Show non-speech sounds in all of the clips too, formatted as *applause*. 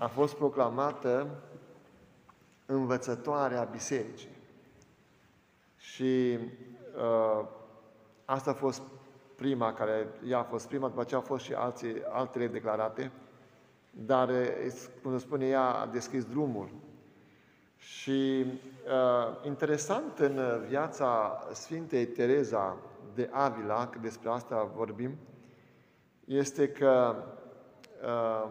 a fost proclamată învățătoarea bisericii. Și uh, asta a fost prima care, ea a fost prima, după aceea au fost și alții, altele declarate, dar, cum se spune, ea a deschis drumul. Și uh, interesant în viața Sfintei Tereza de Avila, că despre asta vorbim, este că uh,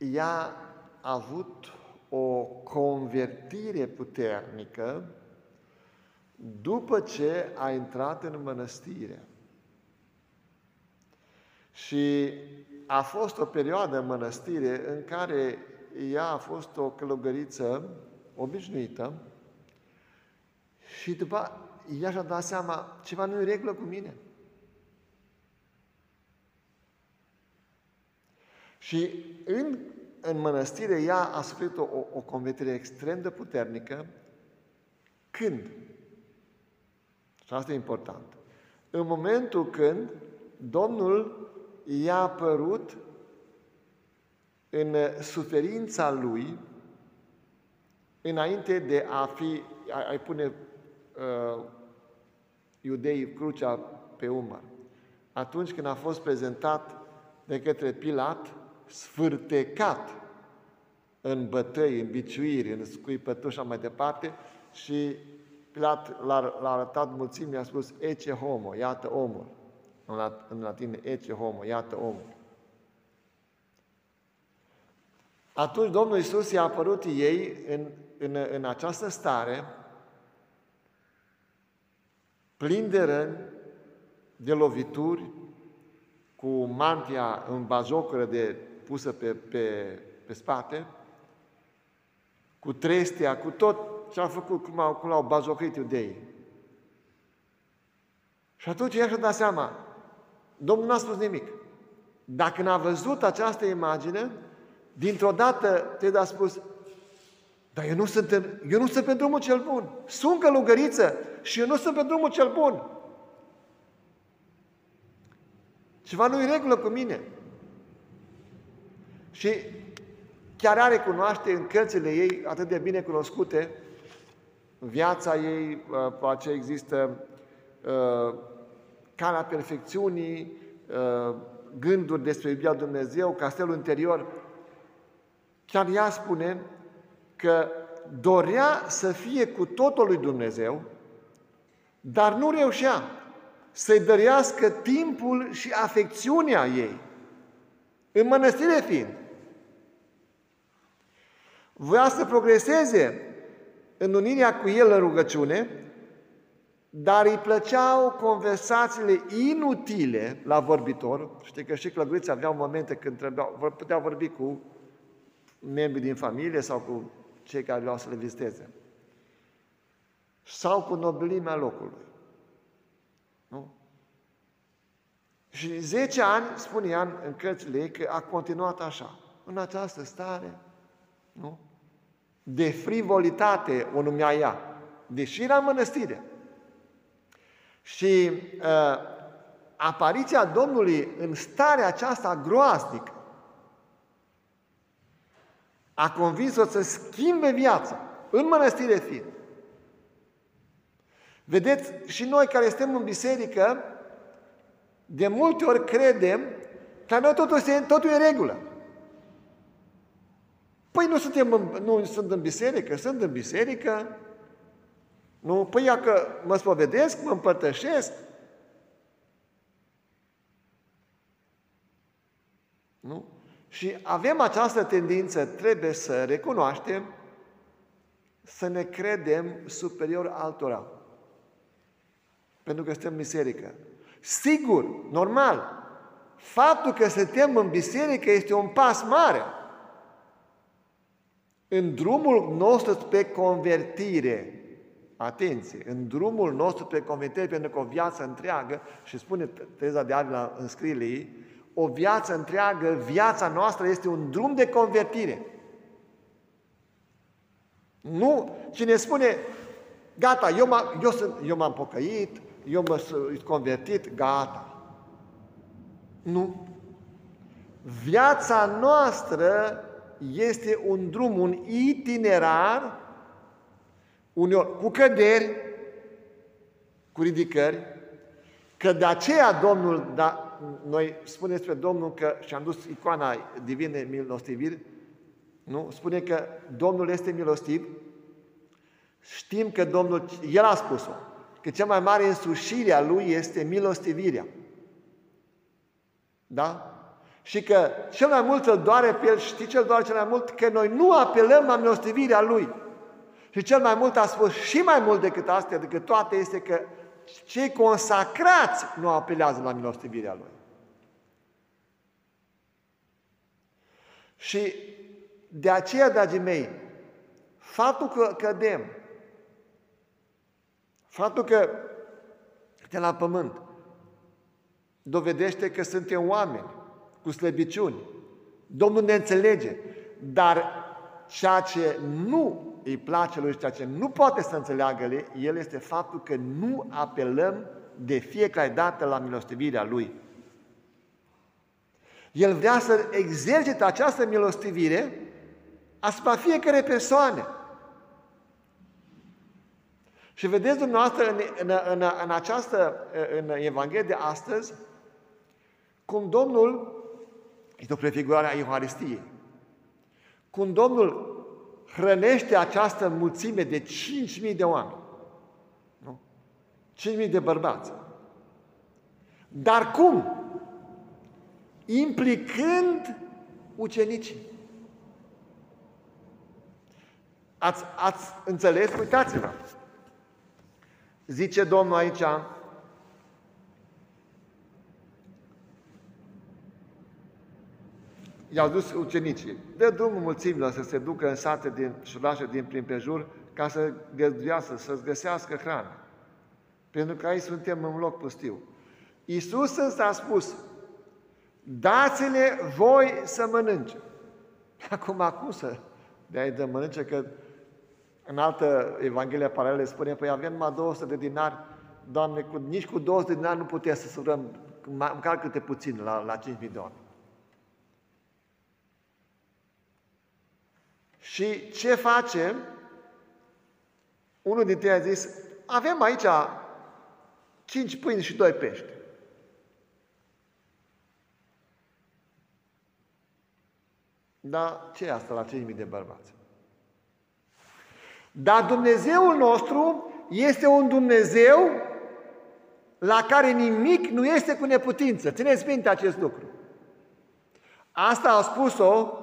ea a avut o convertire puternică după ce a intrat în mănăstire. Și a fost o perioadă în mănăstire în care ea a fost o călugăriță obișnuită și după ea și-a dat seama, ceva nu e regulă cu mine. Și în, în mănăstire ea a suferit o, o convertire extrem de puternică. Când? Și asta e important. În momentul când Domnul i-a apărut în suferința lui, înainte de a fi, a, a pune uh, iudeii crucea pe umăr. Atunci când a fost prezentat de către Pilat, sfârtecat în bătăi, în biciuiri, în scuipături și mai departe, și Pilat l-a, l-a arătat mulțimii, a spus, ece homo, iată omul. În, lat, în latină, ece homo, iată omul. Atunci Domnul Isus i-a apărut ei în, în, în această stare, plin de răni, de lovituri, cu mantia în bazocură de pusă pe, pe, pe spate, cu trestia, cu tot ce a făcut, cum, au, cum l-au bazocrit iudeii. Și atunci ea și-a dat seama, Domnul n-a spus nimic. Dacă n-a văzut această imagine, dintr-o dată te a spus, dar eu nu, sunt, eu nu sunt pe drumul cel bun. Sunt călugăriță și eu nu sunt pe drumul cel bun. Ceva nu e regulă cu mine. Și chiar are cunoaște în cărțile ei atât de bine cunoscute, în viața ei, uh, pe aceea există uh, calea perfecțiunii, uh, gânduri despre iubirea Dumnezeu, castelul interior. Chiar ea spune că dorea să fie cu totul lui Dumnezeu, dar nu reușea să-i dărească timpul și afecțiunea ei, în mănăstire fiind. Voia să progreseze în unirea cu el în rugăciune, dar îi plăceau conversațiile inutile la vorbitor. Știi că și clăguiți aveau momente când trebuia, putea vorbi cu membrii din familie sau cu cei care vreau să le viziteze. Sau cu nobilimea locului. Nu? Și 10 ani, spune Ian în cărțile ei, că a continuat așa, în această stare, nu? De frivolitate o numea ea, deși era în mănăstire. Și uh, apariția Domnului în starea aceasta groaznică a convins-o să schimbe viața, în mănăstire fiind. Vedeți, și noi care suntem în biserică, de multe ori credem că noi totul, este, totul e în regulă. Păi nu, suntem în, nu sunt în biserică, sunt în biserică. Nu, păi ia că mă spovedesc, mă împărtășesc. Nu? Și avem această tendință, trebuie să recunoaștem, să ne credem superior altora. Pentru că suntem în biserică. Sigur, normal, faptul că suntem în biserică este un pas mare în drumul nostru pe convertire. Atenție, în drumul nostru pe convertire, pentru că o viață întreagă, și spune Tereza de Avila în scrierile ei, o viață întreagă, viața noastră este un drum de convertire. Nu, cine spune, gata, eu m-am, eu, sunt, eu m-am pocăit, eu m-am convertit, gata. Nu. Viața noastră este un drum, un itinerar, uneori cu căderi, cu ridicări, că de aceea Domnul, da, noi spunem despre Domnul că și-am dus icoana divine milostiviri, nu? Spune că Domnul este milostiv, știm că Domnul, El a spus-o, că cea mai mare însușire a Lui este milostivirea. Da? Și că cel mai mult îl doare pe El, știi ce îl doare cel mai mult? Că noi nu apelăm la milostivirea Lui. Și cel mai mult a spus și mai mult decât astea, decât toate, este că cei consacrați nu apelează la milostivirea Lui. Și de aceea, dragii mei, faptul că cădem, faptul că de la pământ, dovedește că suntem oameni cu slăbiciuni. Domnul ne înțelege, dar ceea ce nu îi place lui și ceea ce nu poate să înțeleagă el este faptul că nu apelăm de fiecare dată la milostivirea lui. El vrea să exercite această milostivire asupra fiecare persoane. Și vedeți dumneavoastră în, în, în, în această, în Evanghelie de astăzi, cum Domnul, este o prefigurare a Euharistiei, cum Domnul hrănește această mulțime de 5.000 de oameni. Nu? 5.000 de bărbați. Dar cum? Implicând ucenicii. Ați, ați înțeles? Uitați-vă. Zice Domnul aici, i-au dus ucenicii. Dă drumul mulțimilor să se ducă în sate din șurașe din prin prejur ca să găduiască, să-ți găsească hrană. Pentru că aici suntem în loc pustiu. Iisus însă a spus, dați-le voi să mănânce. *laughs* Acum, acum să de-aia de mănânce, că în altă Evanghelie paralelă spune, păi avem numai 200 de dinari, Doamne, cu, nici cu 200 de dinari nu putea să surăm măcar câte puțin la, la 5.000 de oameni. Și ce face? Unul dintre ei a zis, avem aici cinci pâini și doi pești. Dar ce e asta la 5.000 de bărbați? Dar Dumnezeul nostru este un Dumnezeu la care nimic nu este cu neputință. Țineți minte acest lucru. Asta a spus-o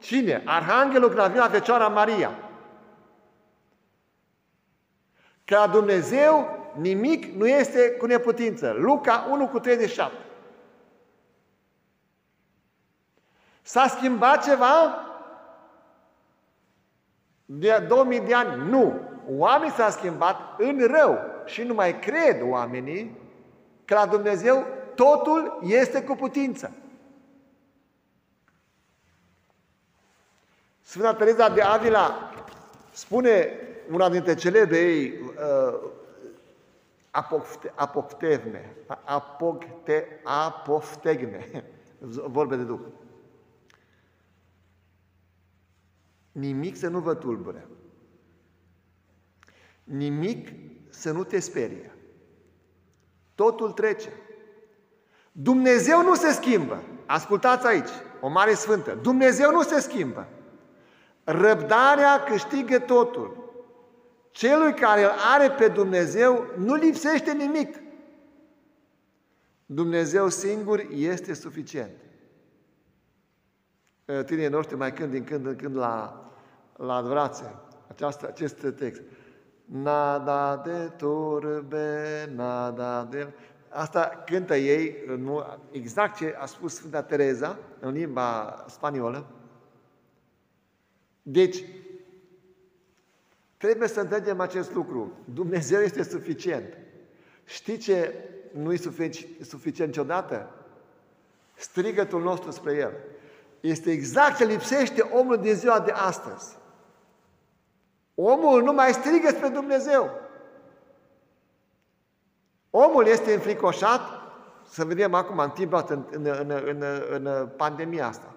cine? Arhanghelul când a venit la Fecioara Maria. Că la Dumnezeu nimic nu este cu neputință. Luca 1 cu 37. S-a schimbat ceva? de 2000 de ani. Nu. Oamenii s-au schimbat în rău și nu mai cred oamenii că la Dumnezeu totul este cu putință. Sfânta Teresa de Avila spune una dintre cele de ei uh, apoftevne, apocte, apoftegme, *laughs* vorbe de Duh. Nimic să nu vă tulbure. Nimic să nu te sperie. Totul trece. Dumnezeu nu se schimbă. Ascultați aici, o mare sfântă. Dumnezeu nu se schimbă. Răbdarea câștigă totul. Celui care îl are pe Dumnezeu nu lipsește nimic. Dumnezeu singur este suficient. Eh, tinerii noștri mai când din când în când la, la brațe această, acest text. Nada de turbe, nada de... Asta cântă ei nu, exact ce a spus Sfânta Tereza în limba spaniolă. Deci, trebuie să înțelegem acest lucru. Dumnezeu este suficient. Știi ce nu e suficient niciodată? Strigătul nostru spre El. Este exact ce lipsește omul din ziua de astăzi. Omul nu mai strigă spre Dumnezeu. Omul este înfricoșat, să vedem acum în timpul ăsta, în, în, în, în, în pandemia asta.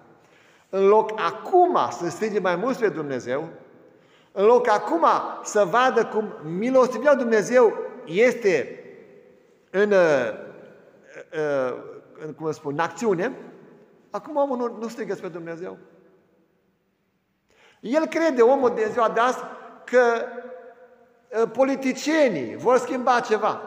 În loc acum să strige mai mult pe Dumnezeu, în loc acum să vadă cum milostivia Dumnezeu este în, în, în cum spun, în acțiune, acum omul nu, nu strigă pe Dumnezeu. El crede, omul de ziua de azi, că ă, politicienii vor schimba ceva.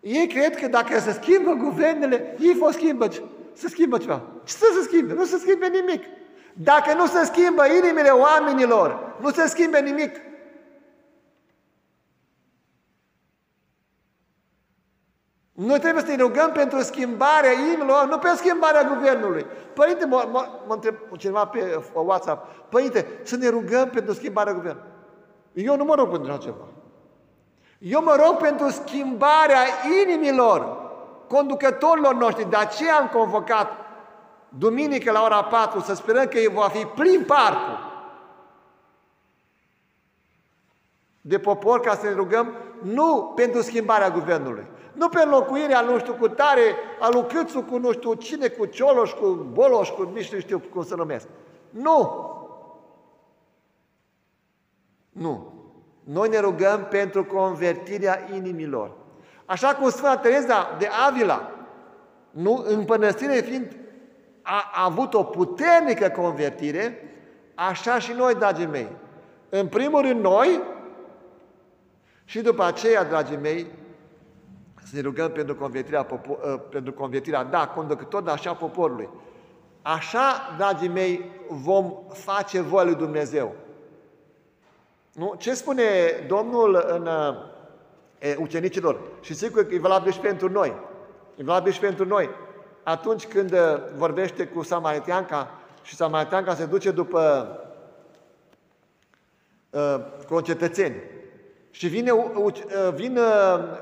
Ei cred că dacă se schimbă guvernele, ei vor schimbă, să schimbă ceva. Ce să se schimbe? Nu se schimbe nimic. Dacă nu se schimbă inimile oamenilor, nu se schimbe nimic. Noi trebuie să ne rugăm pentru schimbarea inimilor, nu pentru schimbarea guvernului. Părinte, mă, mă, mă întreb cineva pe WhatsApp, Părinte, să ne rugăm pentru schimbarea guvernului. Eu nu mă rog pentru ceva. Eu mă rog pentru schimbarea inimilor conducătorilor noștri. De aceea am convocat duminică la ora 4 să sperăm că va fi plin parcul de popor ca să ne rugăm nu pentru schimbarea guvernului, nu pe înlocuirea nu știu cu tare, a lui Câțu, cu nu știu cine, cu Cioloș, cu Boloș, cu nici nu știu cum să numesc. Nu! Nu. Noi ne rugăm pentru convertirea inimilor. Așa cum Sfânta Teresa de Avila, nu, în pănăstire fiind, a, a avut o puternică convertire, așa și noi, dragii mei. În primul rând noi și după aceea, dragii mei, să ne rugăm pentru convertirea, popor, ă, pentru convertirea da, conducător, dar așa poporului. Așa, dragii mei, vom face voia lui Dumnezeu. Nu? Ce spune Domnul în e, ucenicilor? Și sigur că e valabil și pentru noi. E valabil și pentru noi. Atunci când vorbește cu Samaritianca și Samaritianca se duce după uh, concetățeni. Și vine, vin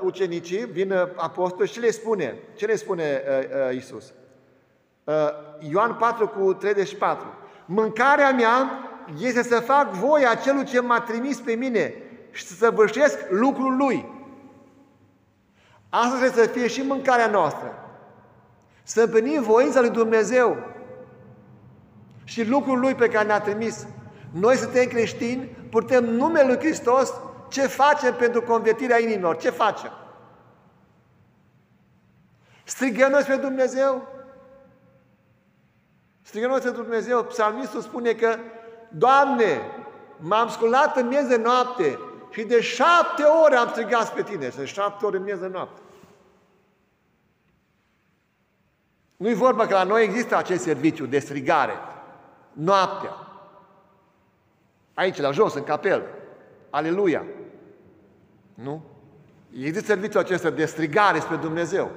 ucenicii, vin apostoli și le spune, ce le spune Isus? Ioan 4 cu 34. Mâncarea mea este să fac voia celui ce m-a trimis pe mine și să săvârșesc lucrul lui. Asta trebuie să fie și mâncarea noastră. Să împlinim voința lui Dumnezeu și lucrul lui pe care ne-a trimis. Noi suntem creștini, putem numele lui Hristos ce facem pentru convertirea inimilor? Ce facem? Strigăm noi spre Dumnezeu? Strigăm noi spre Dumnezeu. Psalmistul spune că, Doamne, m-am sculat în miez de noapte și de șapte ore am strigat spre Tine. Sunt șapte ore în miez de noapte. Nu-i vorba că la noi există acest serviciu de strigare. Noaptea. Aici, la jos, în capel. Aleluia! Nu? Există serviciul acesta de strigare spre Dumnezeu.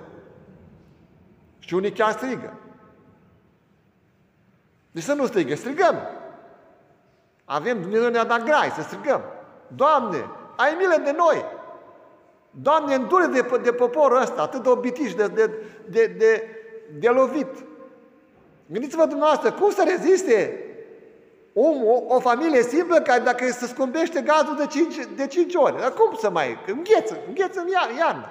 Și unii chiar strigă. Deci să nu strigă, strigăm. Avem, Dumnezeu ne-a dat grai să strigăm. Doamne, ai milă de noi! Doamne, îndure de, de poporul ăsta, atât de obitiș, de, de, de, de, de lovit. Gândiți-vă dumneavoastră, cum să reziste om, o, o familie simplă care dacă se scumpește gazul de 5, de 5 ori, dar cum să mai... Îngheță, îngheță în iarnă.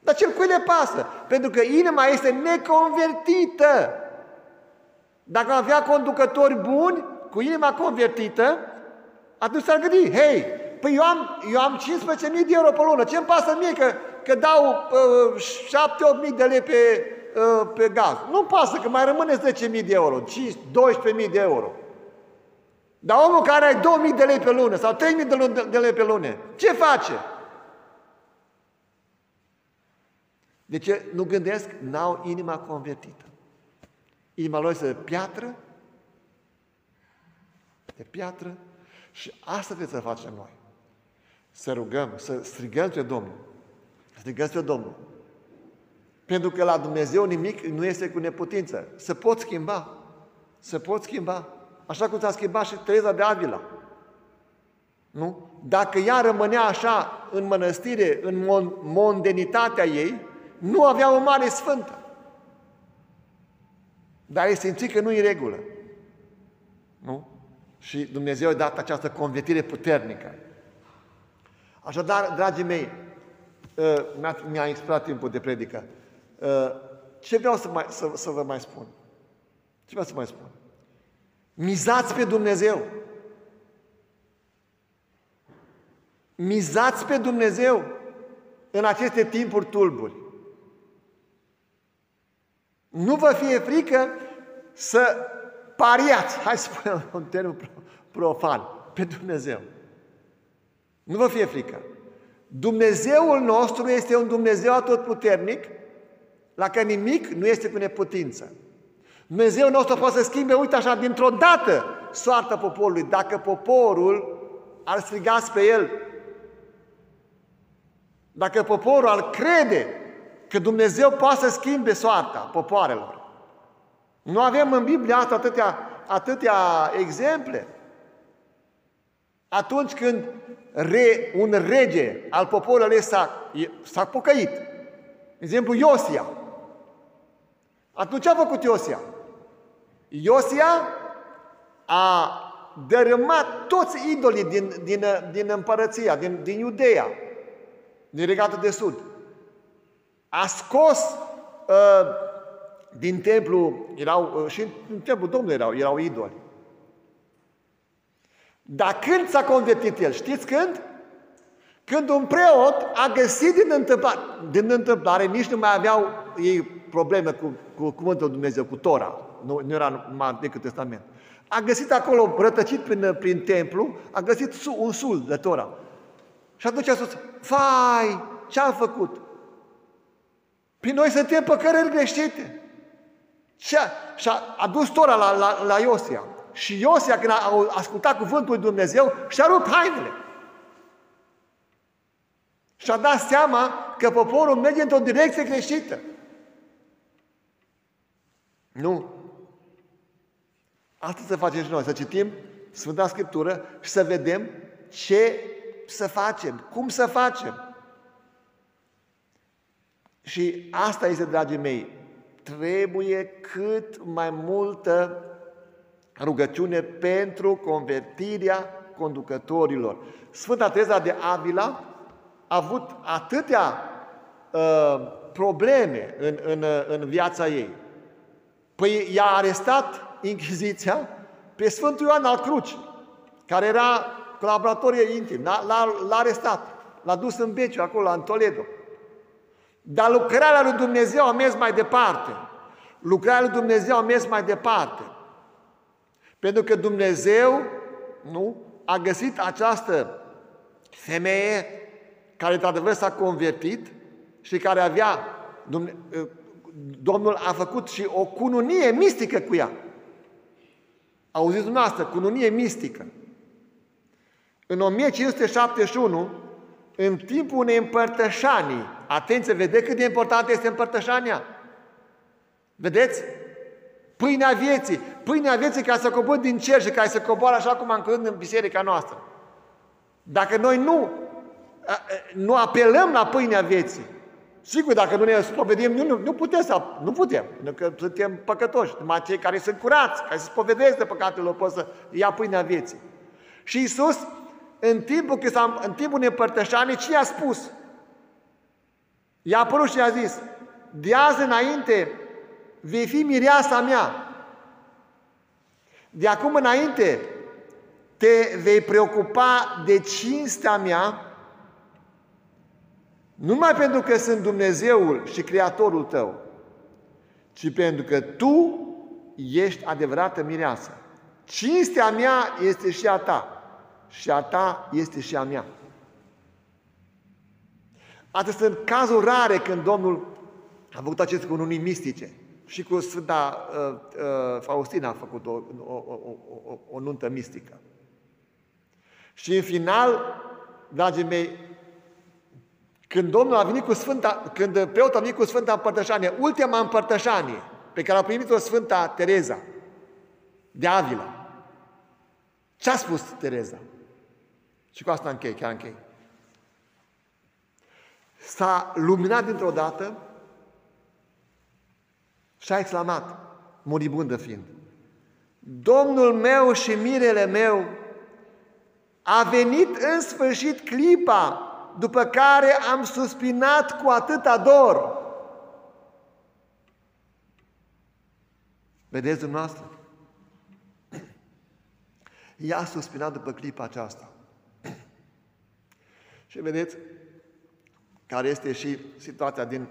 Dar cel cui le pasă? Pentru că inima este neconvertită. Dacă am avea conducători buni, cu inima convertită, atunci s-ar gândi, hei, păi eu am, eu am 15.000 de euro pe lună, ce-mi pasă mie că, că dau uh, 7-8.000 de lei pe, uh, pe gaz? Nu pasă că mai rămâne 10.000 de euro, 12.000 de euro. Dar omul care are 2000 de lei pe lună sau 3000 de lei pe lună, ce face? De ce nu gândesc? N-au inima convertită. Inima lor este de piatră, de piatră și asta trebuie să facem noi. Să rugăm, să strigăm pe Domnul. Strigăm pe Domnul. Pentru că la Dumnezeu nimic nu este cu neputință. Se pot schimba. Se pot schimba. Așa cum s-a schimbat și Tereza de Avila. Nu? Dacă ea rămânea așa în mănăstire, în mondenitatea ei, nu avea o mare sfântă. Dar ei simți că nu e regulă. Nu? Și Dumnezeu a dat această convertire puternică. Așadar, dragii mei, ă, mi-a expirat timpul de predică. Uh, ce vreau să, mai, să, să vă mai spun? Ce vreau să mai spun? Mizați pe Dumnezeu. Mizați pe Dumnezeu în aceste timpuri tulburi. Nu vă fie frică să pariați, hai să spunem *laughs* un termen profan, pe Dumnezeu. Nu vă fie frică. Dumnezeul nostru este un Dumnezeu atotputernic, la care nimic nu este cu neputință. Dumnezeu nostru poate să schimbe, uite așa, dintr-o dată soarta poporului, dacă poporul ar striga spre el. Dacă poporul ar crede că Dumnezeu poate să schimbe soarta popoarelor. Nu avem în Biblia asta atâtea, atâtea exemple. Atunci când re, un rege al poporului s-a, s-a pocăit, exemplu Iosia, atunci ce a făcut Iosia? Iosia a dărâmat toți idolii din, din, din împărăția, din, din Iudeea, din regatul de sud. A scos uh, din templu, erau, uh, și în templu Domnului erau, erau idoli. Dar când s-a convertit el? Știți când? Când un preot a găsit din întâmplare, din întâmplare nici nu mai aveau ei probleme cu, cu cuvântul Dumnezeu, cu Tora, nu, nu era numai decât testament. A găsit acolo, rătăcit prin, prin templu, a găsit un sul de Tora. Și atunci a spus, fai, ce am făcut? Păi noi suntem păcărări greșite. Și a, și a adus Tora la, la, la Iosia. Și Iosia, când a ascultat cuvântul lui Dumnezeu, și-a rupt hainele. Și-a dat seama că poporul merge într-o direcție greșită. Nu. Asta să facem și noi, să citim Sfânta Scriptură și să vedem ce să facem, cum să facem. Și asta este, dragii mei, trebuie cât mai multă rugăciune pentru convertirea conducătorilor. Sfânta Teresa de Avila a avut atâtea uh, probleme în, în, în viața ei. Păi i-a arestat Inchiziția pe Sfântul Ioan al Cruci, care era colaborator intim, l-a, l-a arestat, l-a dus în Beciu, acolo, în Toledo. Dar lucrarea lui Dumnezeu a mers mai departe. Lucrarea lui Dumnezeu a mers mai departe. Pentru că Dumnezeu nu, a găsit această femeie care într-adevăr s-a convertit și care avea, Domnul a făcut și o cununie mistică cu ea. Auziți dumneavoastră, cununie mistică. În 1571, în timpul unei împărtășanii, atenție, vedeți cât de importantă este împărtășania? Vedeți? Pâinea vieții, pâinea vieții care să coboară din cer și care să coboară așa cum am crezut în biserica noastră. Dacă noi nu, nu apelăm la pâinea vieții, sigur, dacă nu ne spovedim, nu, nu, nu putem să, nu putem, pentru că suntem păcătoși. Numai cei care sunt curați, care se spovedesc de păcatele lor, pot să ia pâinea vieții. Și Isus, în timpul, când în timpul nepărtășanii, ce a spus? I-a apărut și a zis, de azi înainte vei fi mireasa mea. De acum înainte te vei preocupa de cinstea mea, nu numai pentru că sunt Dumnezeul și Creatorul tău, ci pentru că tu ești adevărată mireasă. Cinstea mea este și a ta și a ta este și a mea. Atât sunt cazuri rare când Domnul a făcut aceste cununii mistice. Și cu Sfânta uh, uh, Faustina a făcut o, o, o, o, o nuntă mistică. Și în final, dragii mei, când Domnul a venit cu Sfânta, când preotul a venit cu Sfânta Împărtășanie, ultima împărtășanie pe care a primit-o Sfânta Tereza de Avila, ce a spus Tereza? Și cu asta închei, chiar închei. S-a luminat dintr-o dată și a exclamat, moribundă fiind, Domnul meu și mirele meu a venit în sfârșit clipa după care am suspinat cu atâta dor. Vedeți dumneavoastră? Ea a suspinat după clipa aceasta. *clears throat* și vedeți care este și situația din,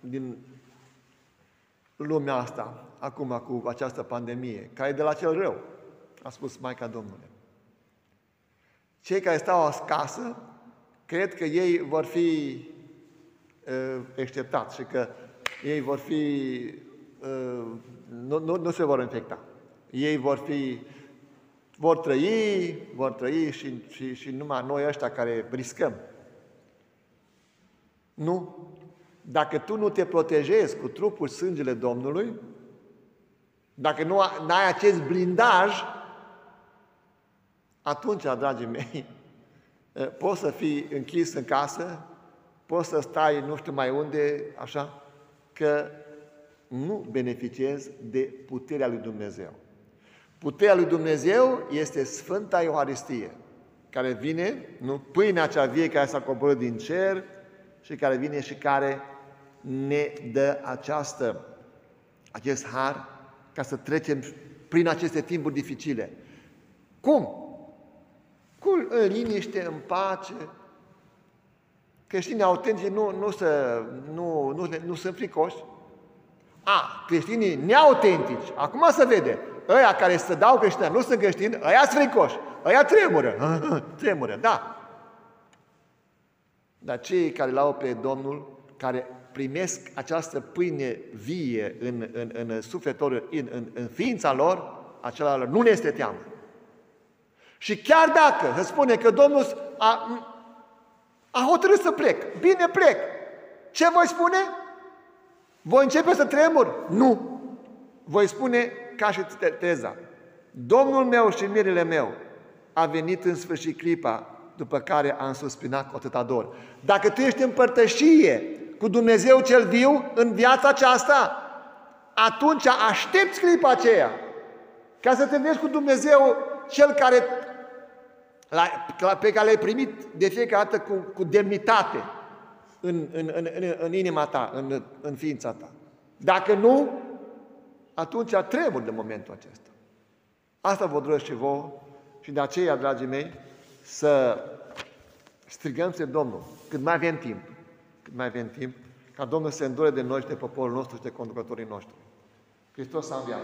din lumea asta, acum cu această pandemie, care e de la cel rău, a spus Maica Domnului. Cei care stau acasă, cred că ei vor fi uh, exceptați și că ei vor fi, uh, nu, nu, nu se vor infecta. Ei vor fi, vor trăi, vor trăi și, și, și numai noi ăștia care riscăm. Nu. Dacă tu nu te protejezi cu trupul sângele Domnului, dacă nu ai acest blindaj, atunci, dragii mei, *laughs* poți să fii închis în casă, poți să stai nu știu mai unde, așa, că nu beneficiezi de puterea lui Dumnezeu. Puterea lui Dumnezeu este Sfânta Euharistie, care vine, nu, pâinea cea vie care s-a coborât din cer și care vine și care ne dă această, acest har ca să trecem prin aceste timpuri dificile. Cum? Cu în liniște, în pace. Creștinii autentici nu, nu, să, nu, nu, nu sunt fricoși. A, creștinii neautentici, acum se vede, ăia care se dau creștini, nu sunt creștini, ăia sunt fricoși, ăia tremură, *laughs* tremură, da. Dar cei care l-au pe Domnul, care primesc această pâine vie în, în, în sufletul, în, în, în ființa lor, acela lor nu ne este teamă. Și chiar dacă se spune că Domnul a, a hotărât să plec, bine plec, ce voi spune? Voi începe să tremur? Nu. Voi spune ca și teza. Domnul meu și mirele meu a venit în sfârșit clipa după care am suspinat cu atâta dor. Dacă tu ești în părtășie cu Dumnezeu cel viu în viața aceasta, atunci aștepți clipa aceea ca să te vezi cu Dumnezeu cel care, la, pe care l-ai primit de fiecare dată cu, cu demnitate în, în, în, în, în inima ta, în, în ființa ta. Dacă nu, atunci trebuie de momentul acesta. Asta vă doresc și vouă și de aceea, dragii mei, să strigăm spre Domnul cât mai avem timp cât mai avem timp, ca Domnul să îndure de noi și de poporul nostru și de conducătorii noștri. Hristos a înviat.